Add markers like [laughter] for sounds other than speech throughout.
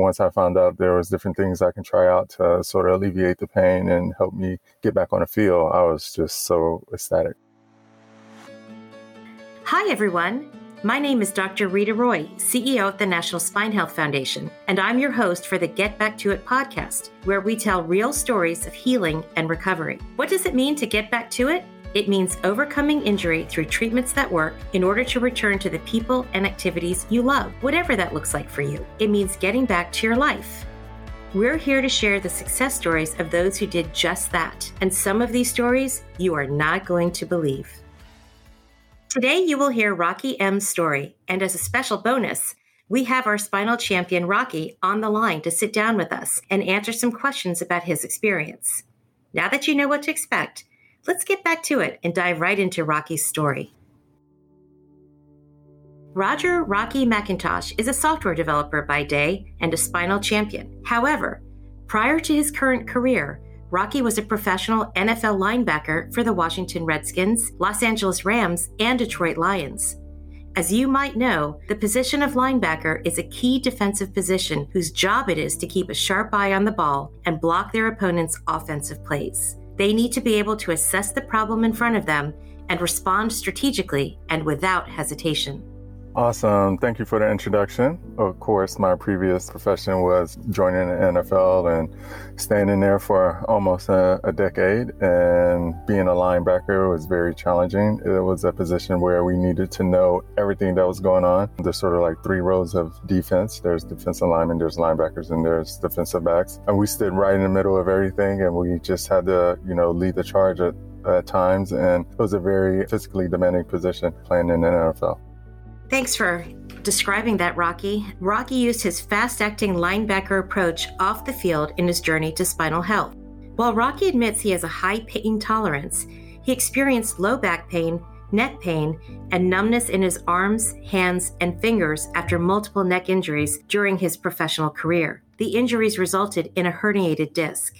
once I found out there was different things I can try out to sort of alleviate the pain and help me get back on the field, I was just so ecstatic. Hi, everyone. My name is Dr. Rita Roy, CEO of the National Spine Health Foundation, and I'm your host for the Get Back to It podcast, where we tell real stories of healing and recovery. What does it mean to get back to it? It means overcoming injury through treatments that work in order to return to the people and activities you love, whatever that looks like for you. It means getting back to your life. We're here to share the success stories of those who did just that, and some of these stories you are not going to believe. Today, you will hear Rocky M's story, and as a special bonus, we have our spinal champion, Rocky, on the line to sit down with us and answer some questions about his experience. Now that you know what to expect, let's get back to it and dive right into Rocky's story. Roger Rocky McIntosh is a software developer by day and a spinal champion. However, prior to his current career, Rocky was a professional NFL linebacker for the Washington Redskins, Los Angeles Rams, and Detroit Lions. As you might know, the position of linebacker is a key defensive position whose job it is to keep a sharp eye on the ball and block their opponent's offensive plays. They need to be able to assess the problem in front of them and respond strategically and without hesitation. Awesome. Thank you for the introduction. Of course, my previous profession was joining the NFL and staying in there for almost a, a, decade. And being a linebacker was very challenging. It was a position where we needed to know everything that was going on. There's sort of like three rows of defense there's defensive linemen, there's linebackers, and there's defensive backs. And we stood right in the middle of everything, and we just had to, you know, lead the charge at, at times. And it was a very physically demanding position playing in the NFL. Thanks for describing that, Rocky. Rocky used his fast acting linebacker approach off the field in his journey to spinal health. While Rocky admits he has a high pain tolerance, he experienced low back pain, neck pain, and numbness in his arms, hands, and fingers after multiple neck injuries during his professional career. The injuries resulted in a herniated disc.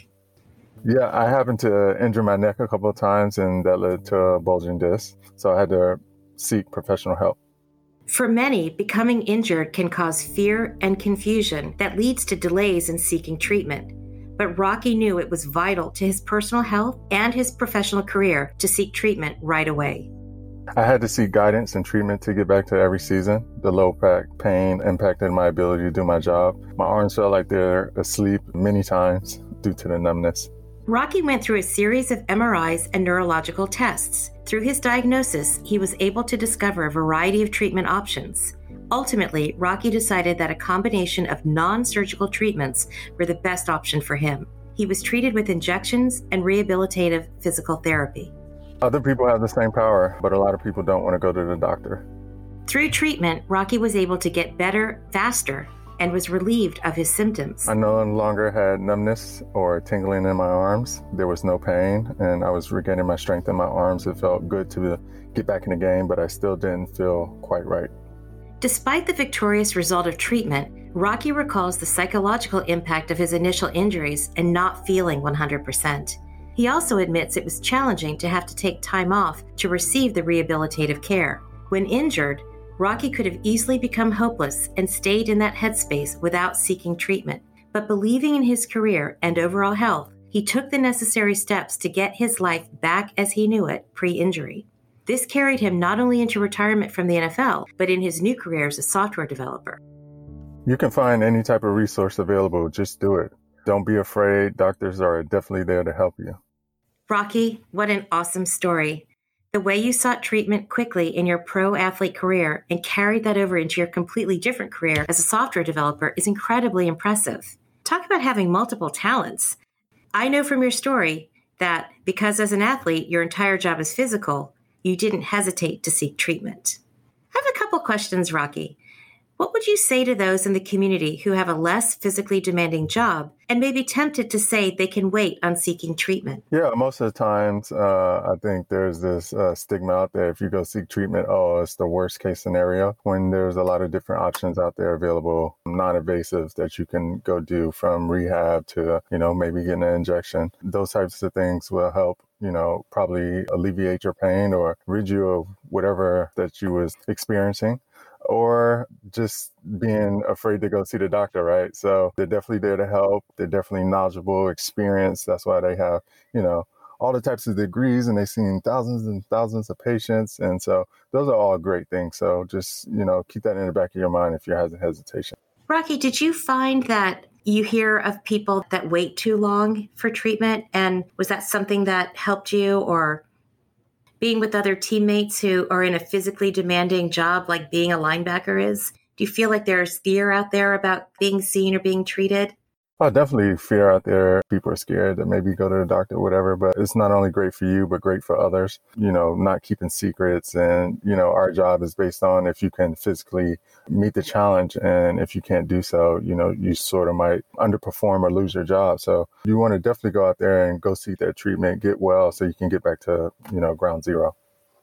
Yeah, I happened to injure my neck a couple of times, and that led to a bulging disc. So I had to seek professional help. For many, becoming injured can cause fear and confusion that leads to delays in seeking treatment. But Rocky knew it was vital to his personal health and his professional career to seek treatment right away. I had to seek guidance and treatment to get back to every season. The low back pain impacted my ability to do my job. My arms felt like they're asleep many times due to the numbness. Rocky went through a series of MRIs and neurological tests. Through his diagnosis, he was able to discover a variety of treatment options. Ultimately, Rocky decided that a combination of non surgical treatments were the best option for him. He was treated with injections and rehabilitative physical therapy. Other people have the same power, but a lot of people don't want to go to the doctor. Through treatment, Rocky was able to get better faster and was relieved of his symptoms. I no longer had numbness or tingling in my arms. There was no pain, and I was regaining my strength in my arms. It felt good to get back in the game, but I still didn't feel quite right. Despite the victorious result of treatment, Rocky recalls the psychological impact of his initial injuries and not feeling 100%. He also admits it was challenging to have to take time off to receive the rehabilitative care. When injured, Rocky could have easily become hopeless and stayed in that headspace without seeking treatment. But believing in his career and overall health, he took the necessary steps to get his life back as he knew it pre injury. This carried him not only into retirement from the NFL, but in his new career as a software developer. You can find any type of resource available, just do it. Don't be afraid, doctors are definitely there to help you. Rocky, what an awesome story. The way you sought treatment quickly in your pro athlete career and carried that over into your completely different career as a software developer is incredibly impressive. Talk about having multiple talents. I know from your story that because as an athlete, your entire job is physical, you didn't hesitate to seek treatment. I have a couple questions, Rocky. What would you say to those in the community who have a less physically demanding job and may be tempted to say they can wait on seeking treatment? Yeah, most of the times, uh, I think there's this uh, stigma out there. If you go seek treatment, oh, it's the worst case scenario. When there's a lot of different options out there available, non-invasive that you can go do from rehab to, you know, maybe getting an injection. Those types of things will help you know, probably alleviate your pain or rid you of whatever that you was experiencing or just being afraid to go see the doctor, right? So they're definitely there to help. They're definitely knowledgeable, experienced. That's why they have, you know, all the types of degrees and they've seen thousands and thousands of patients. And so those are all great things. So just, you know, keep that in the back of your mind if you're having hesitation. Rocky, did you find that you hear of people that wait too long for treatment? And was that something that helped you or being with other teammates who are in a physically demanding job like being a linebacker is? Do you feel like there's fear out there about being seen or being treated? Oh, definitely fear out there. People are scared to maybe go to the doctor or whatever, but it's not only great for you, but great for others. You know, not keeping secrets. And, you know, our job is based on if you can physically meet the challenge. And if you can't do so, you know, you sort of might underperform or lose your job. So you want to definitely go out there and go seek that treatment, get well so you can get back to, you know, ground 0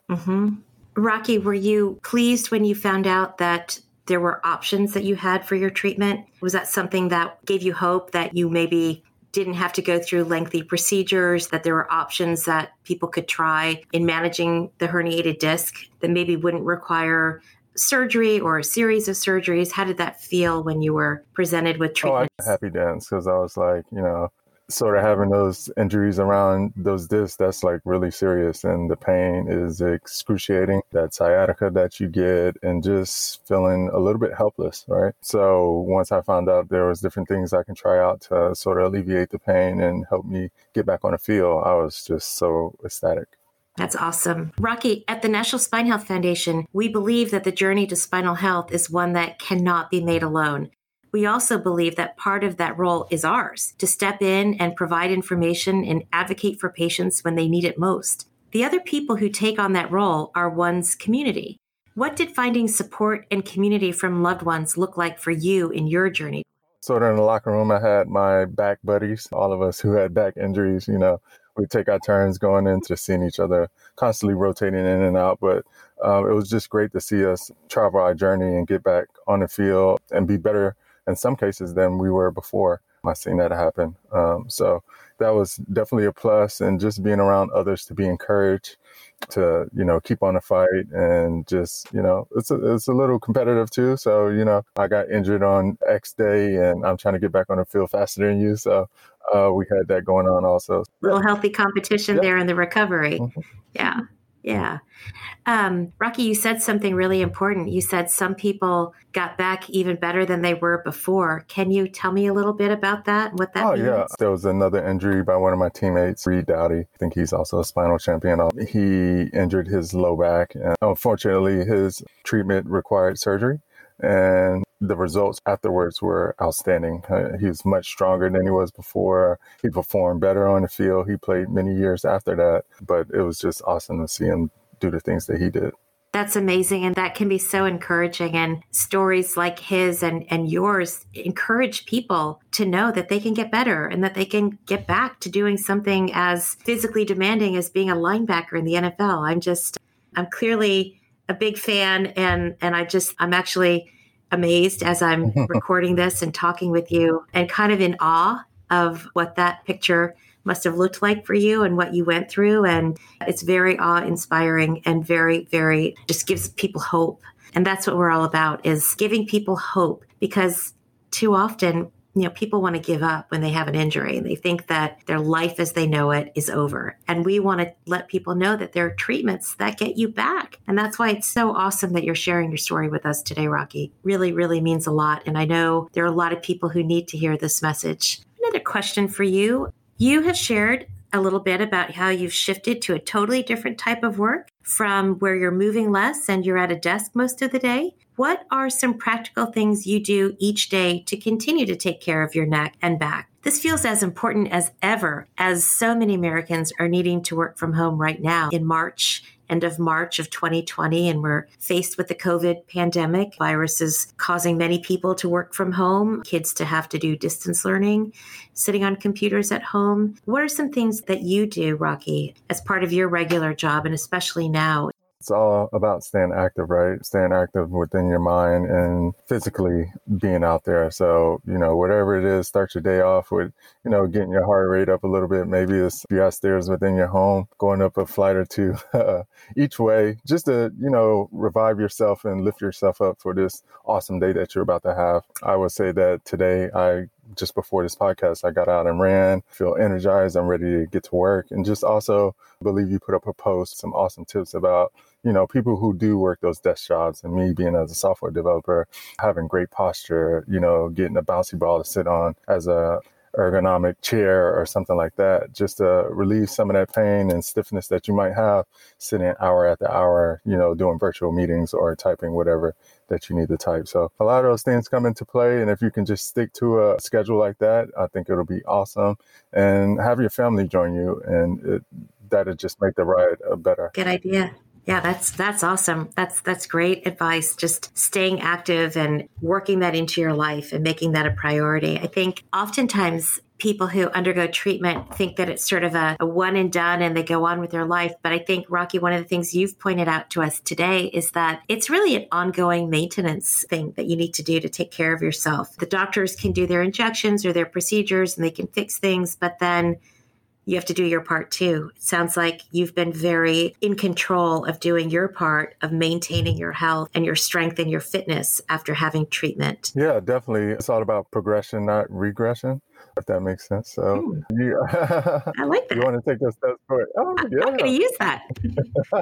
mm-hmm. Rocky, were you pleased when you found out that there were options that you had for your treatment? Was that something that gave you hope that you maybe didn't have to go through lengthy procedures, that there were options that people could try in managing the herniated disc that maybe wouldn't require surgery or a series of surgeries? How did that feel when you were presented with treatment? Oh, I happy dance because I was like, you know, sort of having those injuries around those discs, that's like really serious. And the pain is excruciating. That sciatica that you get and just feeling a little bit helpless, right? So once I found out there was different things I can try out to sort of alleviate the pain and help me get back on the field, I was just so ecstatic. That's awesome. Rocky, at the National Spine Health Foundation, we believe that the journey to spinal health is one that cannot be made alone we also believe that part of that role is ours to step in and provide information and advocate for patients when they need it most. The other people who take on that role are one's community. What did finding support and community from loved ones look like for you in your journey? Of in the locker room, I had my back buddies, all of us who had back injuries, you know, we take our turns going into seeing each other, constantly rotating in and out. But um, it was just great to see us travel our journey and get back on the field and be better in some cases than we were before. I've seen that happen. Um, so that was definitely a plus, and just being around others to be encouraged to you know keep on the fight and just you know it's a, it's a little competitive too. So you know I got injured on X day, and I'm trying to get back on the field faster than you. So uh, we had that going on also. A little healthy competition there in the recovery. Mm-hmm. Yeah. Yeah. Um, Rocky, you said something really important. You said some people got back even better than they were before. Can you tell me a little bit about that? What that oh, means? yeah. There was another injury by one of my teammates, Reed Doughty. I think he's also a spinal champion. He injured his low back. And unfortunately, his treatment required surgery. And the results afterwards were outstanding. Uh, he was much stronger than he was before. He performed better on the field. He played many years after that, but it was just awesome to see him do the things that he did. That's amazing. And that can be so encouraging. And stories like his and, and yours encourage people to know that they can get better and that they can get back to doing something as physically demanding as being a linebacker in the NFL. I'm just, I'm clearly a big fan. And, and I just, I'm actually amazed as I'm [laughs] recording this and talking with you and kind of in awe of what that picture must have looked like for you and what you went through. And it's very awe inspiring and very, very just gives people hope. And that's what we're all about is giving people hope because too often you know, people want to give up when they have an injury and they think that their life as they know it is over. And we want to let people know that there are treatments that get you back. And that's why it's so awesome that you're sharing your story with us today, Rocky. Really, really means a lot. And I know there are a lot of people who need to hear this message. Another question for you. You have shared a little bit about how you've shifted to a totally different type of work from where you're moving less and you're at a desk most of the day what are some practical things you do each day to continue to take care of your neck and back? This feels as important as ever as so many Americans are needing to work from home right now in March end of March of 2020, and we're faced with the COVID pandemic. Virus is causing many people to work from home, kids to have to do distance learning, sitting on computers at home. What are some things that you do, Rocky, as part of your regular job, and especially now it's all about staying active, right? Staying active within your mind and physically being out there. So, you know, whatever it is, start your day off with, you know, getting your heart rate up a little bit. Maybe it's if you have stairs within your home, going up a flight or two [laughs] each way, just to, you know, revive yourself and lift yourself up for this awesome day that you're about to have. I would say that today I just before this podcast, I got out and ran, feel energized. I'm ready to get to work. And just also believe you put up a post, some awesome tips about, you know, people who do work those desk jobs and me being as a software developer, having great posture, you know, getting a bouncy ball to sit on as a ergonomic chair or something like that, just to relieve some of that pain and stiffness that you might have sitting hour after hour, you know, doing virtual meetings or typing whatever that you need to type. So a lot of those things come into play. And if you can just stick to a schedule like that, I think it'll be awesome. And have your family join you, and it, that'll just make the ride a better. Good idea. Yeah, that's that's awesome. That's that's great advice. Just staying active and working that into your life and making that a priority. I think oftentimes people who undergo treatment think that it's sort of a, a, one and done and they go on with their life. But I think, Rocky, one of the things you've pointed out to us today is that it's really an ongoing maintenance thing that you need to do to take care of yourself. The doctors can do their injections or their procedures and they can fix things, but then you have to do your part too. It sounds like you've been very in control of doing your part of maintaining your health and your strength and your fitness after having treatment. Yeah, definitely. It's all about progression, not regression if that makes sense. So hmm. [laughs] Ooh, you, I like that. You want to take those steps forward? Oh, yeah. I'm going to use that.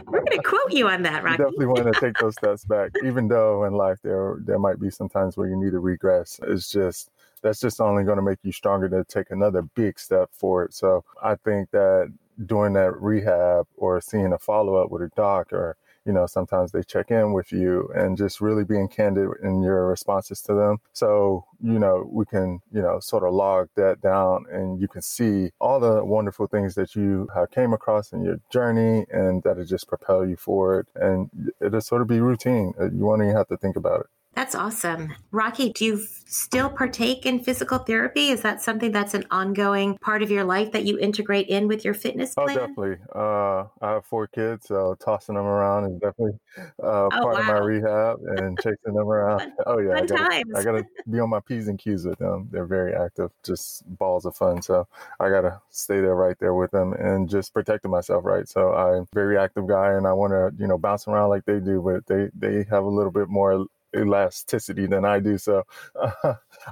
We're going [laughs] to quote you on that, Rocky. You definitely want to take those steps back, even though in life there there might be some times where you need to regress. It's just that's just only going to make you stronger to take another big step forward. So I think that doing that rehab or seeing a follow up with a doc or you know sometimes they check in with you and just really being candid in your responses to them. So you know we can you know sort of log that down and you can see all the wonderful things that you have came across in your journey and that it just propel you forward. And it'll sort of be routine. You won't even have to think about it that's awesome. Rocky, do you still partake in physical therapy? Is that something that's an ongoing part of your life that you integrate in with your fitness oh, plan? Oh, definitely. Uh, I have four kids, so tossing them around is definitely uh, oh, part wow. of my rehab and chasing them around. [laughs] Oh, yeah. I gotta, I got to [laughs] be on my P's and Q's with them. They're very active, just balls of fun. So I got to stay there right there with them and just protecting myself, right? So I'm a very active guy and I want to, you know, bounce around like they do, but they, they have a little bit more elasticity than I do. So [laughs]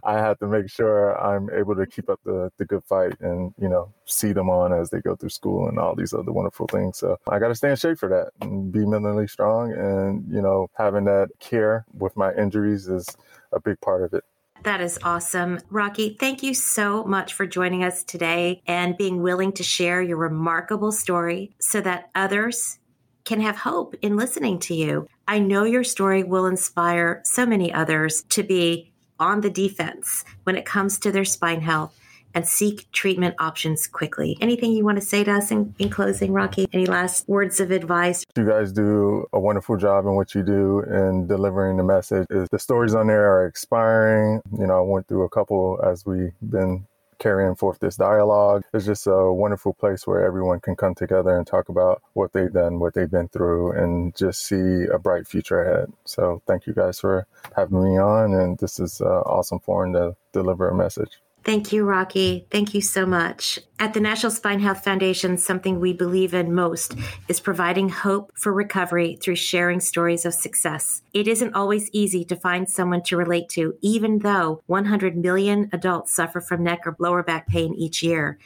I have to make sure I'm able to keep up the, the good fight and, you know, see them on as they go through school and all these other wonderful things. So I got to stay in shape for that and be mentally strong. And, you know, having that care with my injuries is a big part of it. That is awesome. Rocky, thank you so much for joining us today and being willing to share your remarkable story so that others can have hope in listening to you. I know your story will inspire so many others to be on the defense when it comes to their spine health and seek treatment options quickly. Anything you want to say to us in, in, closing, Rocky? Any last words of advice? You guys do a wonderful job in what you do in delivering the message. The stories on there are expiring. You know, I went through a couple as we've been carrying forth this dialogue. It's just a wonderful place where everyone can come together and talk about what they've done, what they've been through, and just see a bright future ahead. So thank you guys for having me on, and this is an awesome forum to deliver a message. Thank you, Rocky. Thank you so much. At the National Spine Health Foundation, something we believe in most is providing hope for recovery through sharing stories of success. It isn't always easy to find someone to relate to, even though 100 million adults suffer from neck or lower back pain each year.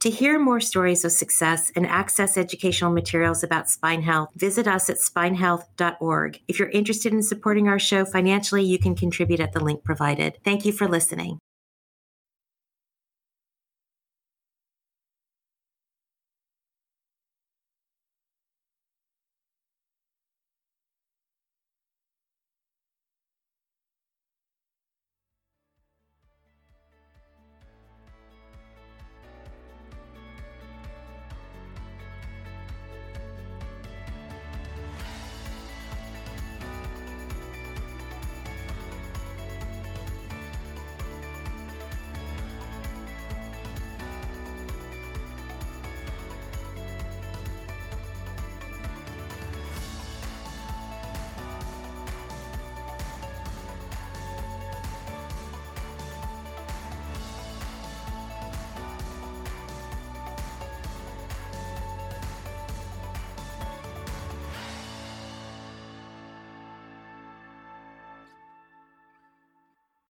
To hear more stories of success and access educational materials about spine health, visit us at spinehealth.org. If you're interested in supporting our show financially, you can contribute at the link provided. Thank you for listening.